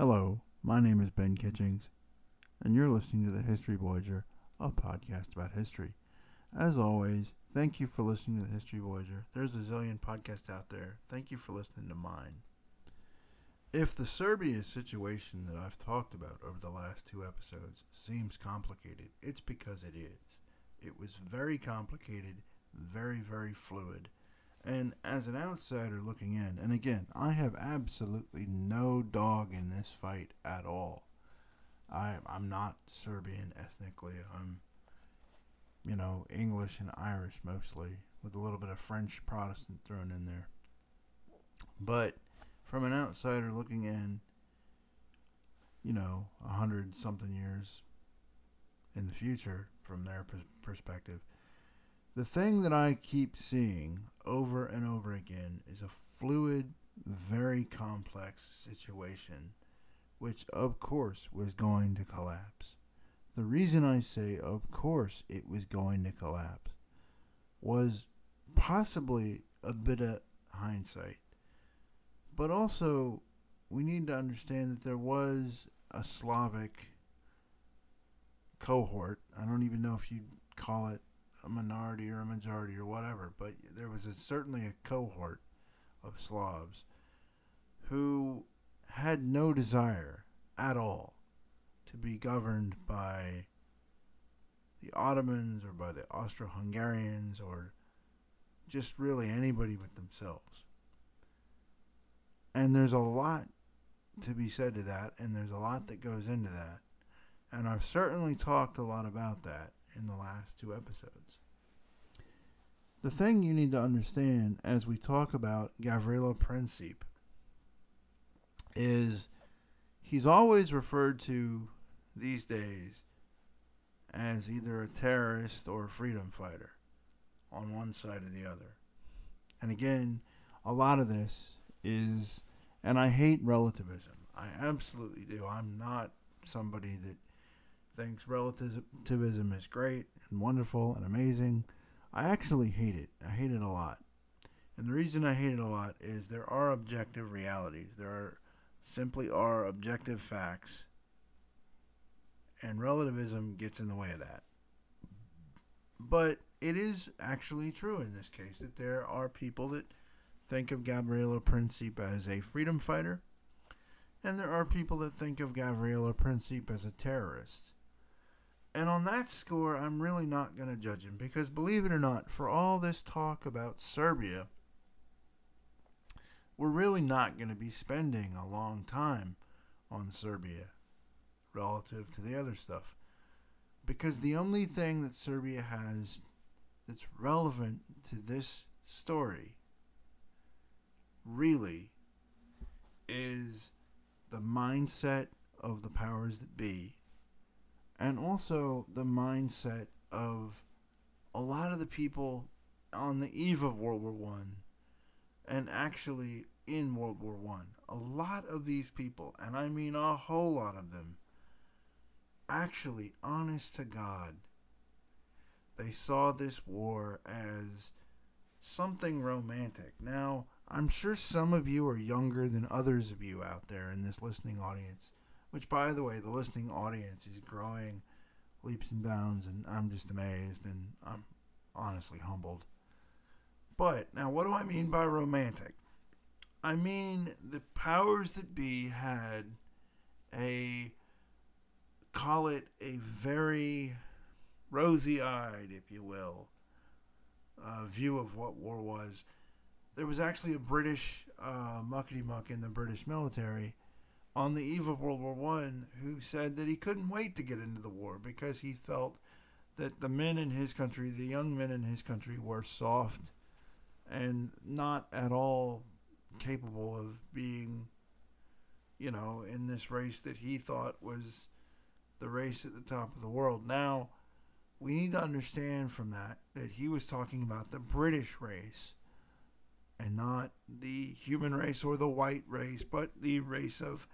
Hello, my name is Ben Kitchings, and you're listening to the History Voyager, a podcast about history. As always, thank you for listening to the History Voyager. There's a zillion podcasts out there. Thank you for listening to mine. If the Serbia situation that I've talked about over the last two episodes seems complicated, it's because it is. It was very complicated, very, very fluid. And as an outsider looking in, and again, I have absolutely no dog in this fight at all. I, I'm not Serbian ethnically. I'm, you know, English and Irish mostly, with a little bit of French Protestant thrown in there. But from an outsider looking in, you know, a hundred something years in the future from their perspective, the thing that I keep seeing over and over again is a fluid, very complex situation, which of course was going to collapse. The reason I say, of course, it was going to collapse was possibly a bit of hindsight. But also, we need to understand that there was a Slavic cohort. I don't even know if you'd call it a minority or a majority or whatever, but there was a, certainly a cohort of Slavs who had no desire at all to be governed by the Ottomans or by the Austro Hungarians or just really anybody but themselves. And there's a lot to be said to that, and there's a lot that goes into that. And I've certainly talked a lot about that in the last two episodes. The thing you need to understand as we talk about Gavrilo Princip is he's always referred to these days as either a terrorist or a freedom fighter on one side or the other. And again, a lot of this is, and I hate relativism. I absolutely do. I'm not somebody that thinks relativism is great and wonderful and amazing. I actually hate it. I hate it a lot. And the reason I hate it a lot is there are objective realities. There are simply are objective facts. And relativism gets in the way of that. But it is actually true in this case that there are people that think of Gavrilo Princip as a freedom fighter, and there are people that think of Gavrilo Princip as a terrorist. And on that score, I'm really not going to judge him because, believe it or not, for all this talk about Serbia, we're really not going to be spending a long time on Serbia relative to the other stuff. Because the only thing that Serbia has that's relevant to this story really is the mindset of the powers that be and also the mindset of a lot of the people on the eve of World War One and actually in World War One. A lot of these people, and I mean a whole lot of them, actually, honest to God, they saw this war as something romantic. Now, I'm sure some of you are younger than others of you out there in this listening audience which, by the way, the listening audience is growing leaps and bounds, and I'm just amazed and I'm honestly humbled. But now, what do I mean by romantic? I mean the powers that be had a call it a very rosy eyed, if you will, uh, view of what war was. There was actually a British uh, muckety muck in the British military on the eve of World War One who said that he couldn't wait to get into the war because he felt that the men in his country, the young men in his country, were soft and not at all capable of being, you know, in this race that he thought was the race at the top of the world. Now, we need to understand from that that he was talking about the British race and not the human race or the white race, but the race of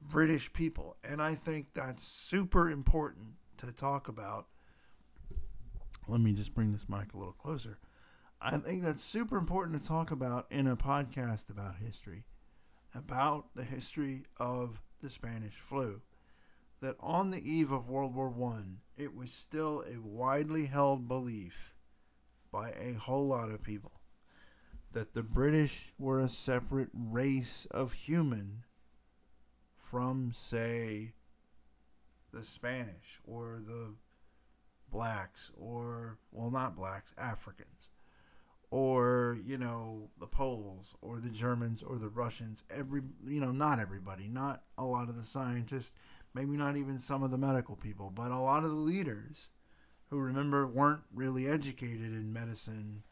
British people. And I think that's super important to talk about. Let me just bring this mic a little closer. I think that's super important to talk about in a podcast about history, about the history of the Spanish flu, that on the eve of World War One, it was still a widely held belief by a whole lot of people that the British were a separate race of human from, say, the Spanish or the blacks or, well, not blacks, Africans or, you know, the Poles or the Germans or the Russians. Every, you know, not everybody, not a lot of the scientists, maybe not even some of the medical people, but a lot of the leaders who remember weren't really educated in medicine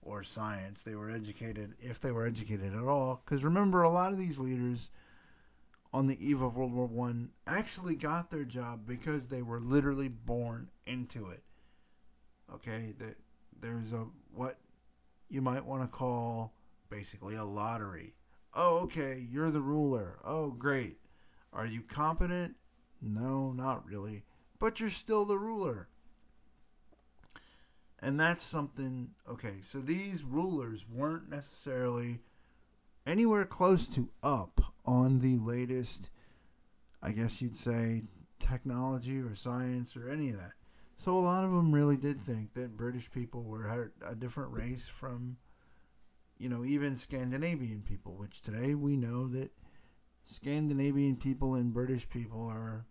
or science. They were educated, if they were educated at all, because remember, a lot of these leaders on the eve of World War One actually got their job because they were literally born into it. Okay, that there's a what you might want to call basically a lottery. Oh, okay, you're the ruler. Oh, great. Are you competent? No, not really. But you're still the ruler. And that's something, okay, so these rulers weren't necessarily anywhere close to up on the latest, I guess you'd say, technology or science or any of that. So a lot of them really did think that British people were a different race from, you know, even Scandinavian people, which today we know that Scandinavian people and British people are,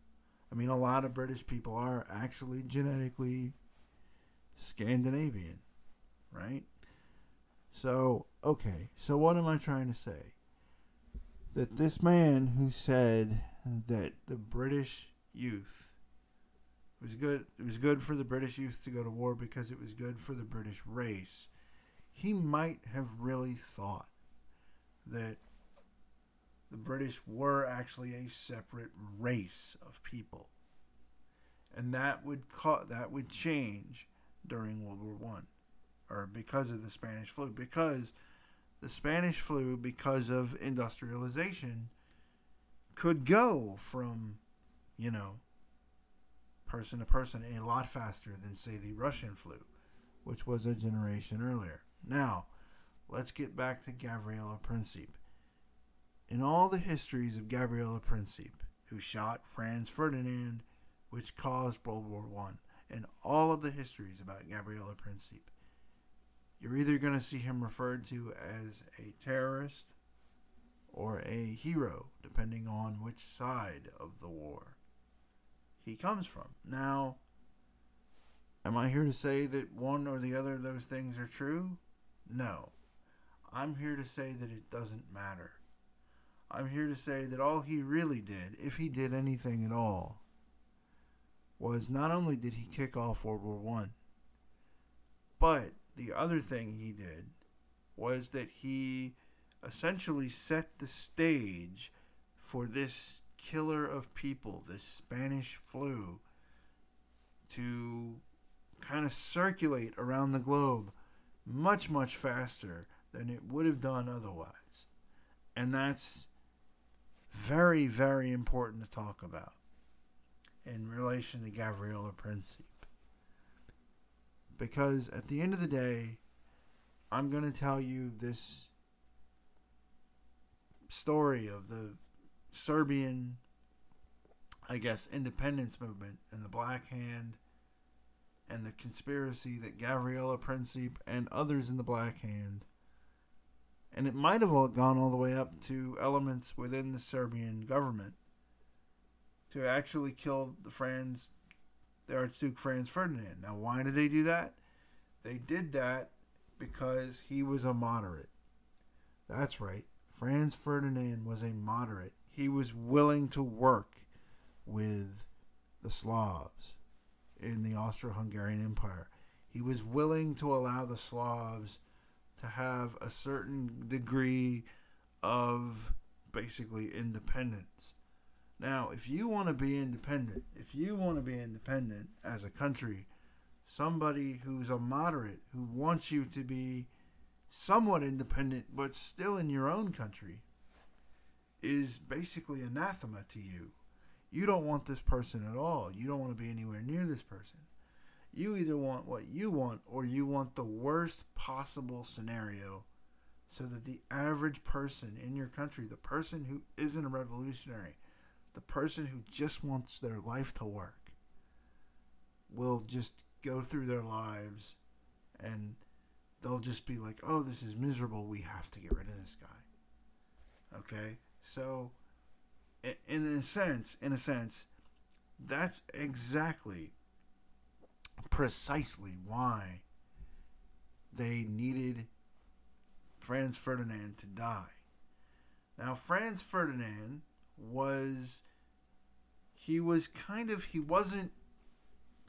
I mean, a lot of British people are actually genetically Scandinavian, right? So, okay, so what am I trying to say? That this man who said that the British youth was good it was good for the British youth to go to war because it was good for the British race. He might have really thought that the British were actually a separate race of people. And that would that would change during World War One, or because of the Spanish flu. Because the Spanish flu, because of industrialization, could go from, you know, person to person a lot faster than, say, the Russian flu, which was a generation earlier. Now, let's get back to Gavrilo Princip. In all the histories of Gavrilo Princip, who shot Franz Ferdinand, which caused World War One, and all of the histories about Gavrilo Princip, you're either going to see him referred to as a terrorist or a hero, depending on which side of the war he comes from. Now, am I here to say that one or the other of those things are true? No. I'm here to say that it doesn't matter. I'm here to say that all he really did, if he did anything at all, was not only did he kick off World War One, but the other thing he did was that he essentially set the stage for this killer of people, this Spanish flu, to kind of circulate around the globe much, much faster than it would have done otherwise. And that's very, very important to talk about in relation to Gavrilo Princip. Because at the end of the day, I'm going to tell you this story of the Serbian, I guess, independence movement and the Black Hand and the conspiracy that Gavrilo Princip and others in the Black Hand, and it might have all gone all the way up to elements within the Serbian government to actually kill the Franz, the Archduke Franz Ferdinand. Now, why did they do that? They did that because he was a moderate. That's right. Franz Ferdinand was a moderate he was willing to work with the Slavs in the Austro Hungarian Empire. He was willing to allow the Slavs to have a certain degree of basically independence. Now, if you want to be independent, if you want to be independent as a country, somebody who's a moderate, who wants you to be somewhat independent but still in your own country, is basically anathema to you. You don't want this person at all. You don't want to be anywhere near this person. You either want what you want or you want the worst possible scenario so that the average person in your country, the person who isn't a revolutionary, the person who just wants their life to work will just go through their lives and they'll just be like, oh, this is miserable. We have to get rid of this guy. Okay? So, in a sense, in a sense, that's exactly, precisely why they needed Franz Ferdinand to die. Now, Franz Ferdinand was, he was kind of, he wasn't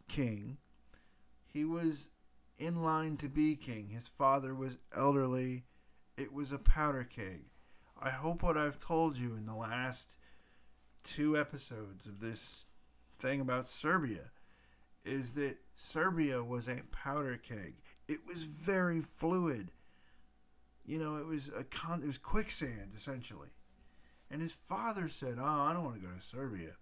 king. He was in line to be king. His father was elderly. It was a powder keg. I hope what I've told you in the last two episodes of this thing about Serbia is that Serbia was a powder keg. It was very fluid. You know, it was a con- it was quicksand essentially. And his father said, "Oh, I don't want to go to Serbia."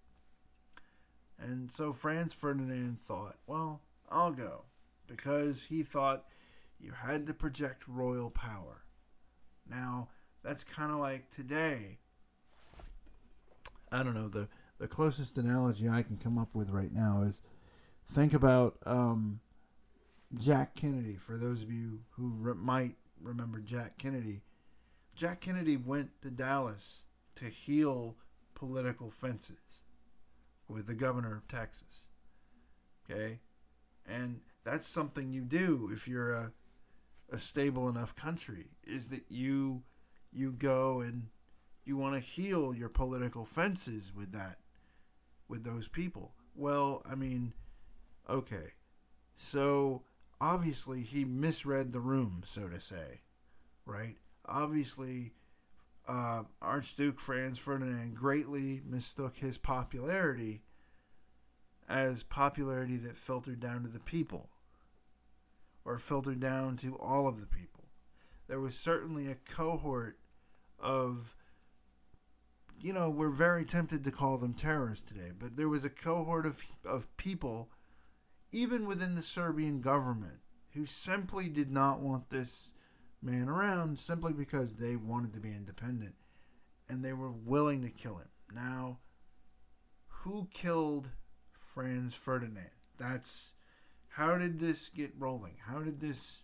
And so Franz Ferdinand thought, "Well, I'll go." Because he thought you had to project royal power. Now, that's kind of like today. I don't know, the the closest analogy I can come up with right now is think about um, Jack Kennedy. For those of you who re- might remember Jack Kennedy, Jack Kennedy went to Dallas to heal political fences with the governor of Texas. Okay? And that's something you do if you're a, a stable enough country, is that you you go and you want to heal your political fences with that with those people. Well, I mean, okay. So obviously he misread the room, so to say, right? Obviously, uh, Archduke Franz Ferdinand greatly mistook his popularity as popularity that filtered down to the people or filtered down to all of the people. There was certainly a cohort of, you know, we're very tempted to call them terrorists today, but there was a cohort of, of people, even within the Serbian government, who simply did not want this man around simply because they wanted to be independent and they were willing to kill him. Now, who killed Franz Ferdinand? That's how did this get rolling? How did this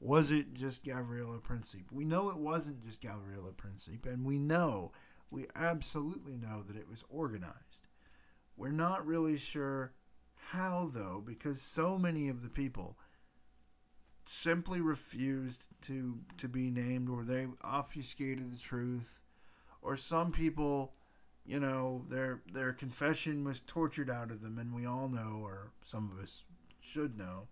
was it just Gavrilo Princip? We know it wasn't just Gavrilo Princip, and we know, we absolutely know that it was organized. We're not really sure how, though, because so many of the people simply refused to to be named or they obfuscated the truth or some people you know their their confession was tortured out of them and we all know or some of us should know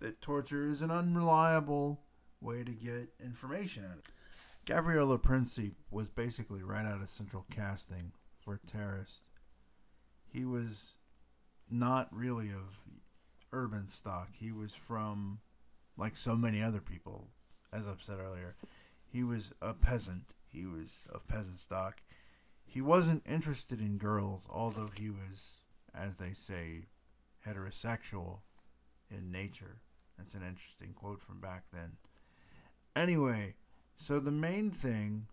that torture is an unreliable way to get information out of Gavrilo Princip was basically right out of central casting for terrorists. He was not really of urban stock. He was from like so many other people, as I've said earlier. He was a peasant. He was of peasant stock. He wasn't interested in girls, although he was, as they say, heterosexual in nature. That's an interesting quote from back then. Anyway, so the main thing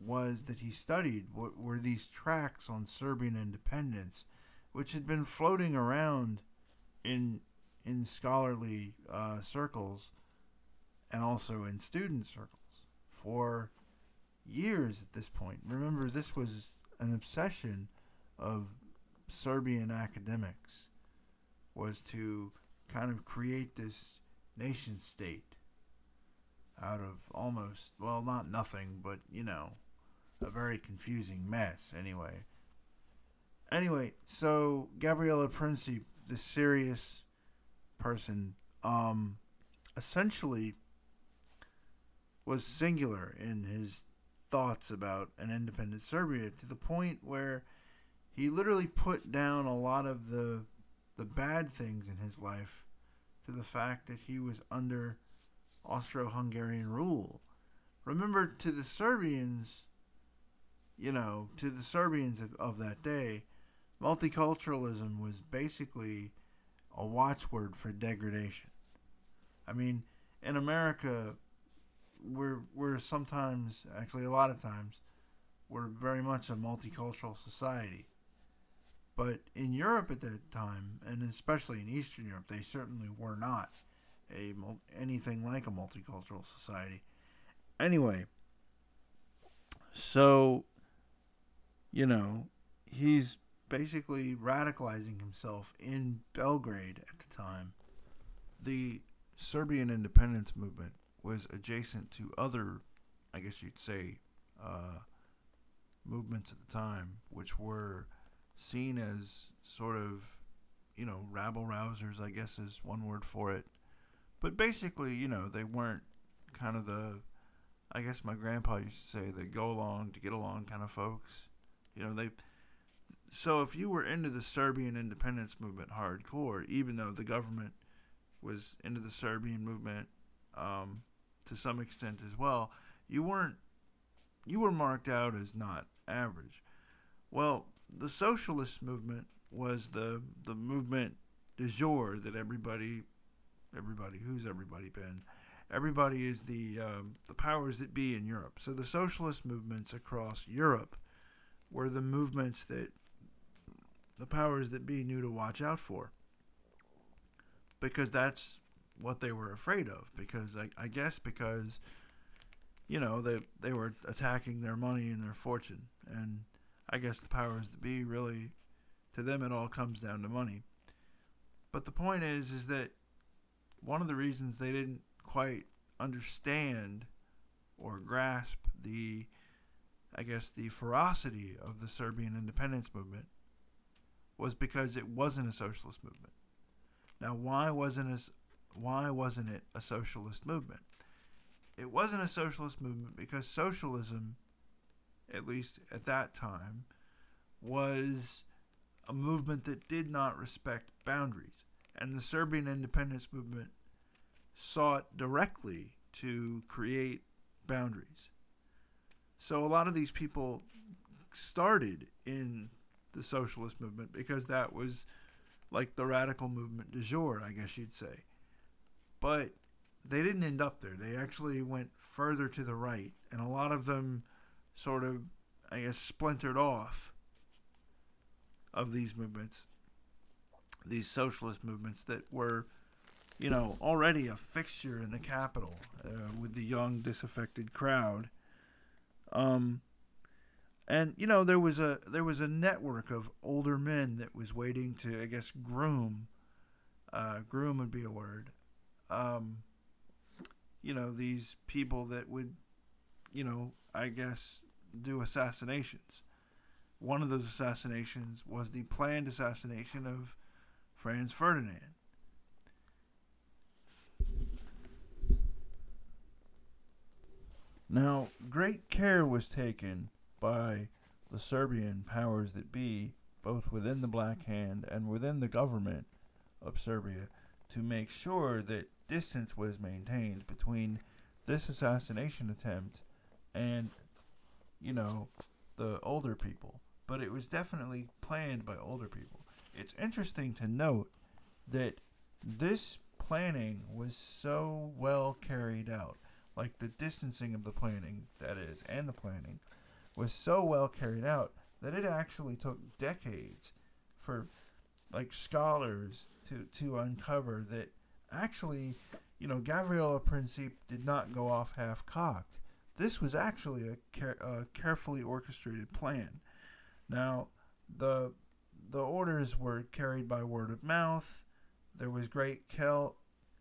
was that he studied what were these tracts on Serbian independence, which had been floating around in in scholarly uh, circles and also in student circles for years at this point. Remember, this was an obsession of Serbian academics was to kind of create this nation state out of almost well not nothing but you know a very confusing mess anyway anyway so Gavrilo Princip the serious person um, essentially was singular in his thoughts about an independent Serbia to the point where he literally put down a lot of the the bad things in his life to the fact that he was under Austro-Hungarian rule. Remember to the Serbians, you know, to the Serbians of, of that day, multiculturalism was basically a watchword for degradation. I mean, in America, we're we're sometimes, actually, a lot of times, we're very much a multicultural society. But in Europe at that time, and especially in Eastern Europe, they certainly were not a anything like a multicultural society. Anyway, so you know, he's basically radicalizing himself in Belgrade at the time. The Serbian independence movement was adjacent to other, I guess you'd say, uh, movements at the time, which were seen as sort of, you know, rabble rousers, I guess is one word for it. But basically, you know, they weren't kind of the, I guess my grandpa used to say, the go along to get along kind of folks. You know, they. So if you were into the Serbian independence movement hardcore, even though the government was into the Serbian movement um, to some extent as well, you weren't. You were marked out as not average. Well, the socialist movement was the the movement du jour that everybody, everybody who's everybody been, everybody is the um, the powers that be in Europe. So the socialist movements across Europe were the movements that the powers that be knew to watch out for because that's what they were afraid of because I, I guess because you know they they were attacking their money and their fortune and I guess the powers that be really, to them, it all comes down to money. But the point is, is that one of the reasons they didn't quite understand or grasp the, I guess, the ferocity of the Serbian independence movement was because it wasn't a socialist movement. Now, why wasn't a, why wasn't it a socialist movement? It wasn't a socialist movement because socialism at least at that time, was a movement that did not respect boundaries. And the Serbian independence movement sought directly to create boundaries. So a lot of these people started in the socialist movement because that was like the radical movement du jour, I guess you'd say. But they didn't end up there. They actually went further to the right, and a lot of them sort of, I guess, splintered off of these movements, these socialist movements that were, you know, already a fixture in the capital uh, with the young, disaffected crowd. Um, and you know there was a there was a network of older men that was waiting to I guess groom, uh, groom would be a word. Um, you know these people that would, you know, I guess do assassinations. One of those assassinations was the planned assassination of Franz Ferdinand. Now, great care was taken by the Serbian powers that be, both within the Black Hand and within the government of Serbia, to make sure that distance was maintained between this assassination attempt and you know, the older people, but it was definitely planned by older people. It's interesting to note that this planning was so well carried out, like the distancing of the planning, that is, and the planning, was so well carried out that it actually took decades for like scholars to to uncover that actually, you know, Gavrilo Princip did not go off half cocked. This was actually a, care, a carefully orchestrated plan. Now, the the orders were carried by word of mouth. There was great care.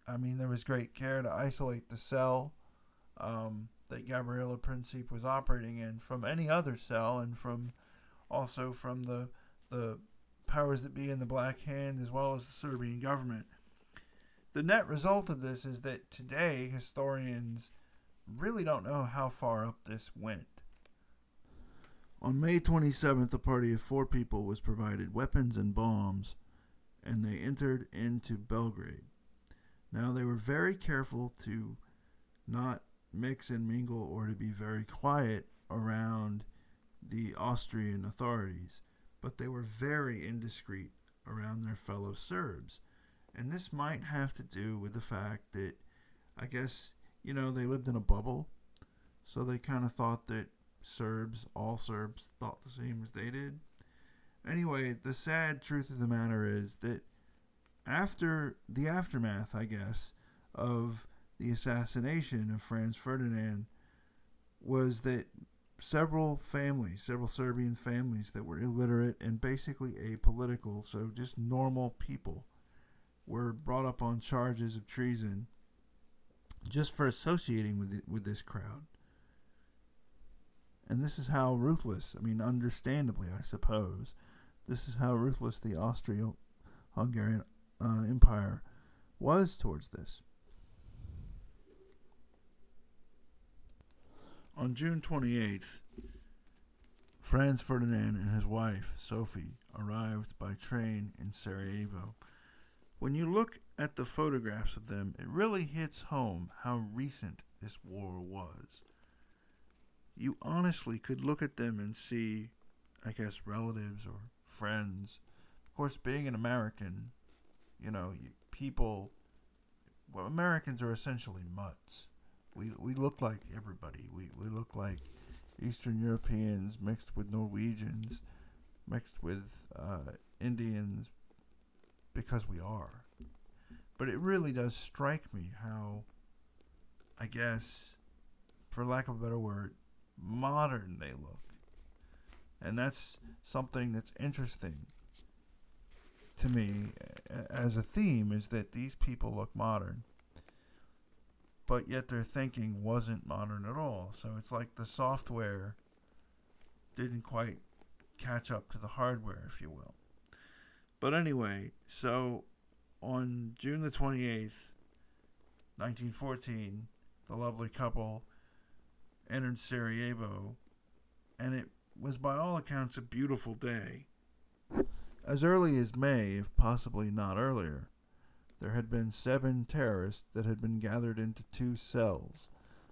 I mean, there was great care to isolate the cell um, that Gavrilo Princip was operating in from any other cell, and from also from the the powers that be in the Black Hand, as well as the Serbian government. The net result of this is that today historians really don't know how far up this went. On May 27th, a party of four people was provided weapons and bombs, and they entered into Belgrade. Now, they were very careful to not mix and mingle or to be very quiet around the Austrian authorities, but they were very indiscreet around their fellow Serbs. And this might have to do with the fact that, I guess, you know, they lived in a bubble. So they kind of thought that Serbs, all Serbs, thought the same as they did. Anyway, the sad truth of the matter is that after the aftermath, I guess, of the assassination of Franz Ferdinand was that several families, several Serbian families that were illiterate and basically apolitical, so just normal people, were brought up on charges of treason just for associating with it, with this crowd. And this is how ruthless, I mean, understandably, I suppose, this is how ruthless the Austro Hungarian uh, Empire was towards this. On June 28th, Franz Ferdinand and his wife, Sophie, arrived by train in Sarajevo. When you look at the photographs of them, it really hits home how recent this war was. You honestly could look at them and see, I guess, relatives or friends. Of course, being an American, you know, people, well, Americans are essentially mutts. We, we look like everybody. We, we look like Eastern Europeans mixed with Norwegians, mixed with uh, Indians, because we are. But it really does strike me how, I guess, for lack of a better word, modern they look. And that's something that's interesting to me as a theme is that these people look modern. But yet their thinking wasn't modern at all. So it's like the software didn't quite catch up to the hardware, if you will. But anyway, so on June the 28th, 1914, the lovely couple entered Sarajevo, and it was by all accounts a beautiful day. As early as May, if possibly not earlier, there had been seven terrorists that had been gathered into two cells,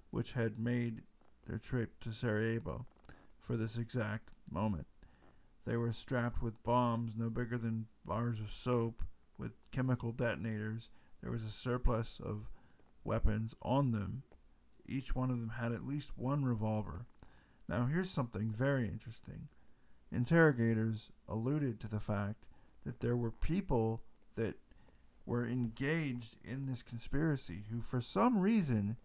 which had made their trip to Sarajevo for this exact moment. They were strapped with bombs no bigger than bars of soap with chemical detonators. There was a surplus of weapons on them. Each one of them had at least one revolver. Now, here's something very interesting. Interrogators alluded to the fact that there were people that were engaged in this conspiracy who, for some reason,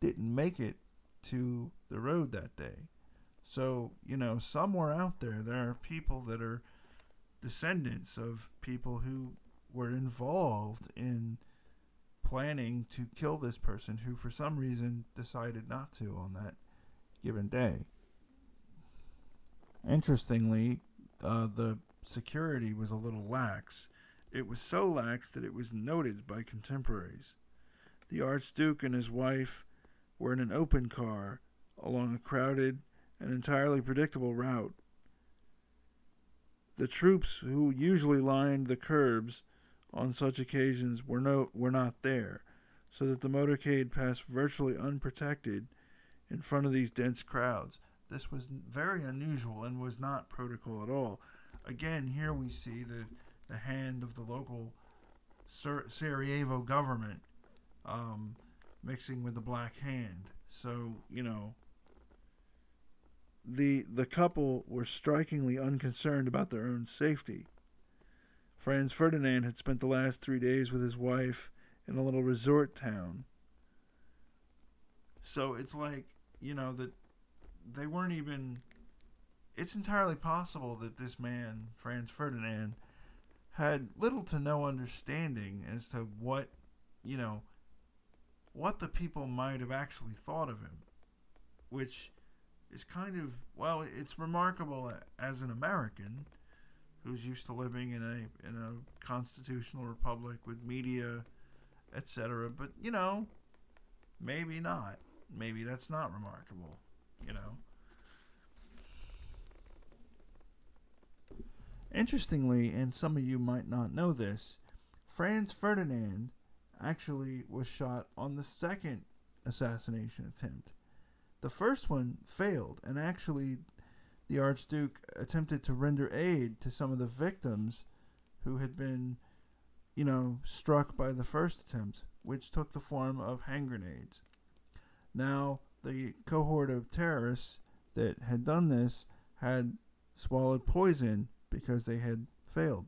didn't make it to the road that day. So, you know, somewhere out there, there are people that are descendants of people who were involved in planning to kill this person who, for some reason, decided not to on that given day. Interestingly, uh, the security was a little lax. It was so lax that it was noted by contemporaries. The Archduke and his wife were in an open car along a crowded and entirely predictable route. The troops who usually lined the curbs on such occasions were no were not there, so that the motorcade passed virtually unprotected in front of these dense crowds. This was very unusual and was not protocol at all. Again, here we see the the hand of the local Sarajevo government um, mixing with the Black Hand. So you know, the the couple were strikingly unconcerned about their own safety. Franz Ferdinand had spent the last three days with his wife in a little resort town. So it's like, you know, that they weren't even. It's entirely possible that this man, Franz Ferdinand, had little to no understanding as to what, you know, what the people might have actually thought of him. Which is kind of well, it's remarkable as an American who's used to living in a in a constitutional republic with media, etc. But you know, maybe not. Maybe that's not remarkable. You know. Interestingly, and some of you might not know this, Franz Ferdinand actually was shot on the second assassination attempt. The first one failed, and actually, the Archduke attempted to render aid to some of the victims who had been, you know, struck by the first attempt, which took the form of hand grenades. Now, the cohort of terrorists that had done this had swallowed poison because they had failed.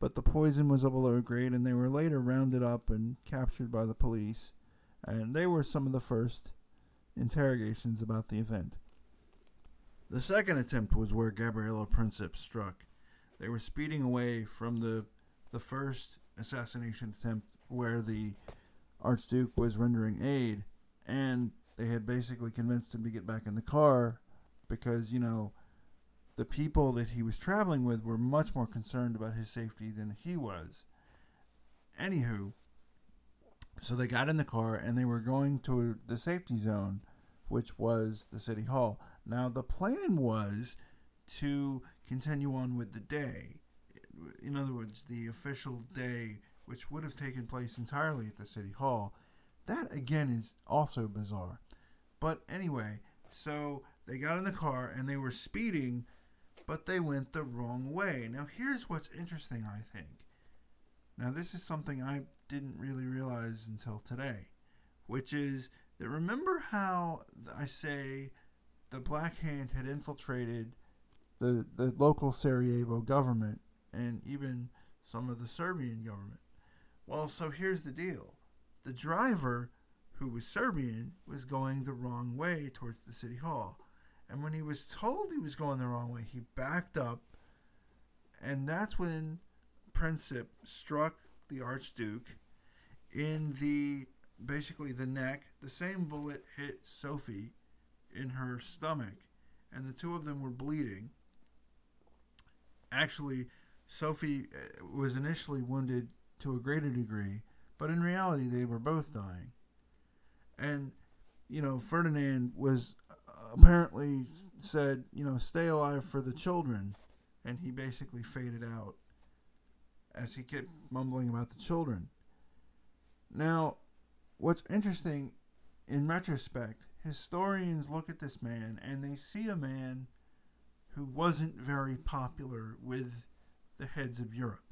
But the poison was a below grade, and they were later rounded up and captured by the police. And they were some of the first interrogations about the event. The second attempt was where Gavrilo Princip struck. They were speeding away from the the first assassination attempt where the Archduke was rendering aid, and they had basically convinced him to get back in the car because, you know, the people that he was traveling with were much more concerned about his safety than he was. Anywho, so they got in the car and they were going to the safety zone, which was the city hall. Now, the plan was to continue on with the day. In other words, the official day, which would have taken place entirely at the city hall. That, again, is also bizarre. But anyway, so they got in the car and they were speeding, but they went the wrong way. Now, here's what's interesting, I think. Now, this is something I didn't really realize until today, which is that remember how I say the Black Hand had infiltrated the, the local Sarajevo government and even some of the Serbian government? Well, so here's the deal the driver who was Serbian, was going the wrong way towards the city hall. And when he was told he was going the wrong way, he backed up. And that's when Princip struck the Archduke in the basically the neck. The same bullet hit Sophie in her stomach, and the two of them were bleeding. Actually, Sophie uh, was initially wounded to a greater degree, but in reality, they were both dying and you know Ferdinand was apparently said, you know, stay alive for the children, and he basically faded out as he kept mumbling about the children. Now, what's interesting in retrospect, historians look at this man and they see a man who wasn't very popular with the heads of Europe.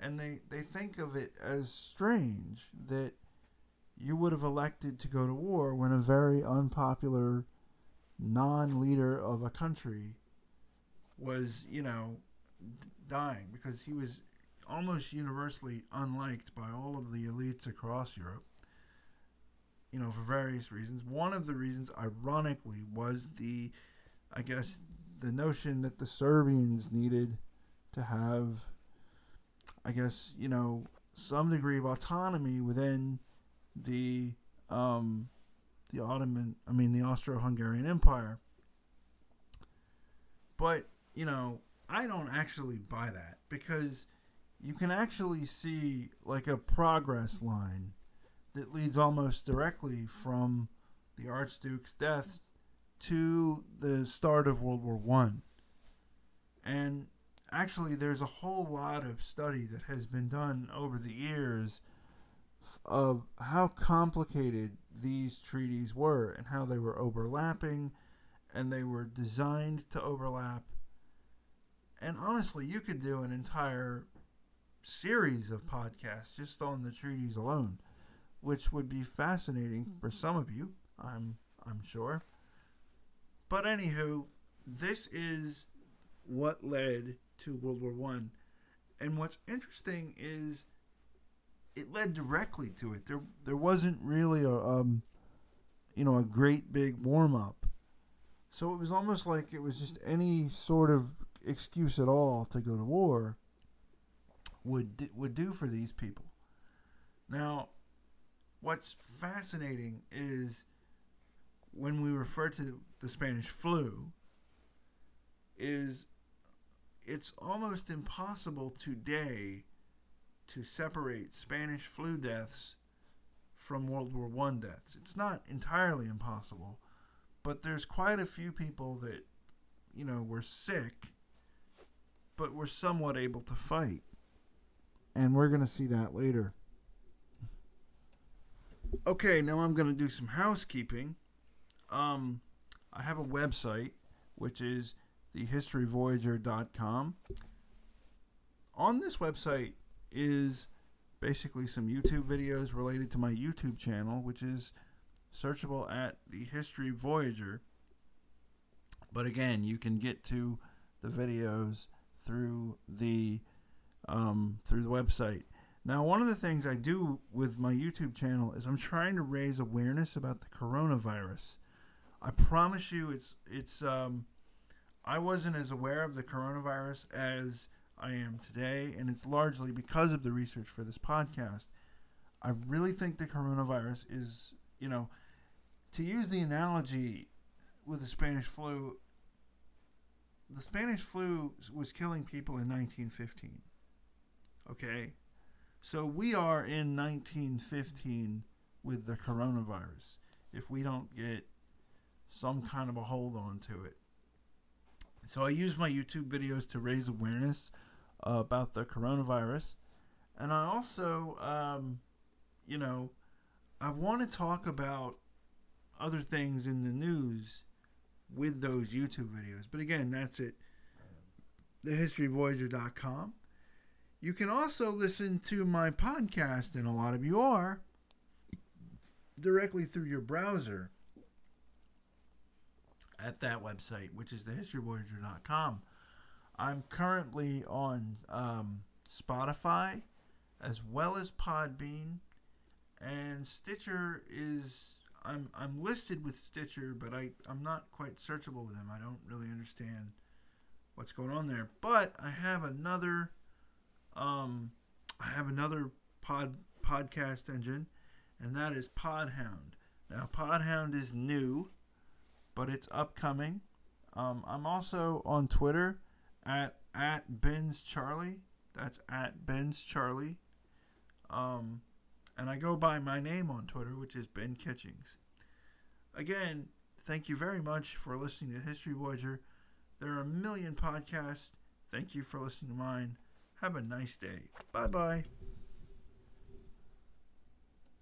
And they, they think of it as strange that you would have elected to go to war when a very unpopular non leader of a country was, you know, dying because he was almost universally unliked by all of the elites across Europe, you know, for various reasons. One of the reasons, ironically, was the, I guess, the notion that the Serbians needed to have, I guess, you know, some degree of autonomy within the um, the Ottoman, I mean the Austro-Hungarian Empire. But you know, I don't actually buy that because you can actually see like a progress line that leads almost directly from the Archduke's death to the start of World War One. And actually, there's a whole lot of study that has been done over the years of how complicated these treaties were and how they were overlapping and they were designed to overlap. And honestly, you could do an entire series of podcasts just on the treaties alone, which would be fascinating for mm-hmm. some of you, I'm I'm sure. But anywho, this is what led to World War One. And what's interesting is it led directly to it. There there wasn't really a um, you know a great big warm up, so it was almost like it was just any sort of excuse at all to go to war would would do for these people. Now, what's fascinating is when we refer to the Spanish flu is it's almost impossible today to separate Spanish flu deaths from World War One deaths. It's not entirely impossible, but there's quite a few people that, you know, were sick, but were somewhat able to fight. And we're going to see that later. Okay, now I'm going to do some housekeeping. Um, I have a website, which is thehistoryvoyager.com. On this website, is basically some YouTube videos related to my YouTube channel, which is searchable at the History Voyager. But again, you can get to the videos through the um, through the website. Now, one of the things I do with my YouTube channel is I'm trying to raise awareness about the coronavirus. I promise you, it's it's. Um, I wasn't as aware of the coronavirus as I am today, and it's largely because of the research for this podcast. I really think the coronavirus is, you know, to use the analogy with the Spanish flu, the Spanish flu was killing people in 1915. Okay? So we are in 1915 with the coronavirus if we don't get some kind of a hold on to it. So I use my YouTube videos to raise awareness about the coronavirus. And I also, um, you know, I want to talk about other things in the news with those YouTube videos. But again, that's it. TheHistoryVoyager.com. You can also listen to my podcast, and a lot of you are, directly through your browser at that website, which is thehistoryvoyager.com. I'm currently on um, Spotify as well as Podbean, and Stitcher is I'm I'm listed with Stitcher, but I I'm not quite searchable with them. I don't really understand what's going on there. But I have another um I have another pod podcast engine, and that is Podhound. Now Podhound is new, but it's upcoming. Um, I'm also on Twitter at at Ben's Charlie. That's at Ben's Charlie. Um, and I go by my name on Twitter, which is Ben Kitchings. Again, thank you very much for listening to History Voyager. There are a million podcasts. Thank you for listening to mine. Have a nice day. Bye bye.